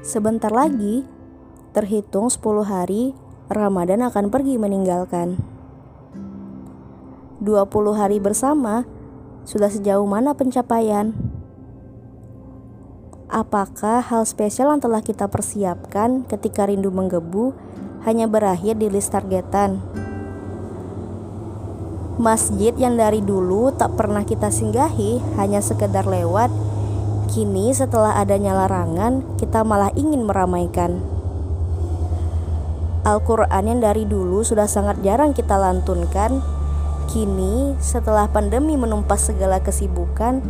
Sebentar lagi, terhitung 10 hari, Ramadan akan pergi meninggalkan. 20 hari bersama, sudah sejauh mana pencapaian? Apakah hal spesial yang telah kita persiapkan ketika rindu menggebu hanya berakhir di list targetan? Masjid yang dari dulu tak pernah kita singgahi hanya sekedar lewat Kini setelah adanya larangan, kita malah ingin meramaikan. Al-Quran yang dari dulu sudah sangat jarang kita lantunkan, kini setelah pandemi menumpas segala kesibukan,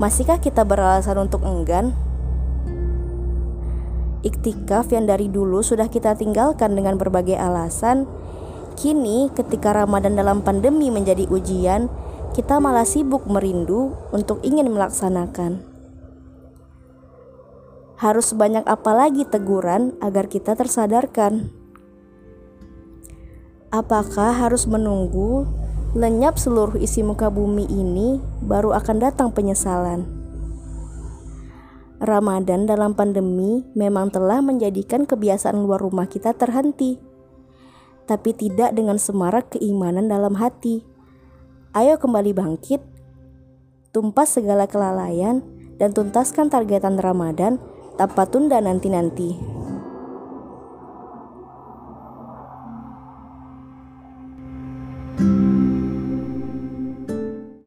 masihkah kita beralasan untuk enggan? Iktikaf yang dari dulu sudah kita tinggalkan dengan berbagai alasan, kini ketika Ramadan dalam pandemi menjadi ujian, kita malah sibuk merindu untuk ingin melaksanakan. Harus sebanyak apa lagi teguran agar kita tersadarkan? Apakah harus menunggu lenyap seluruh isi muka bumi ini baru akan datang penyesalan? Ramadan dalam pandemi memang telah menjadikan kebiasaan luar rumah kita terhenti, tapi tidak dengan semarak keimanan dalam hati. Ayo kembali bangkit, tumpas segala kelalaian, dan tuntaskan targetan Ramadan tanpa tunda nanti-nanti.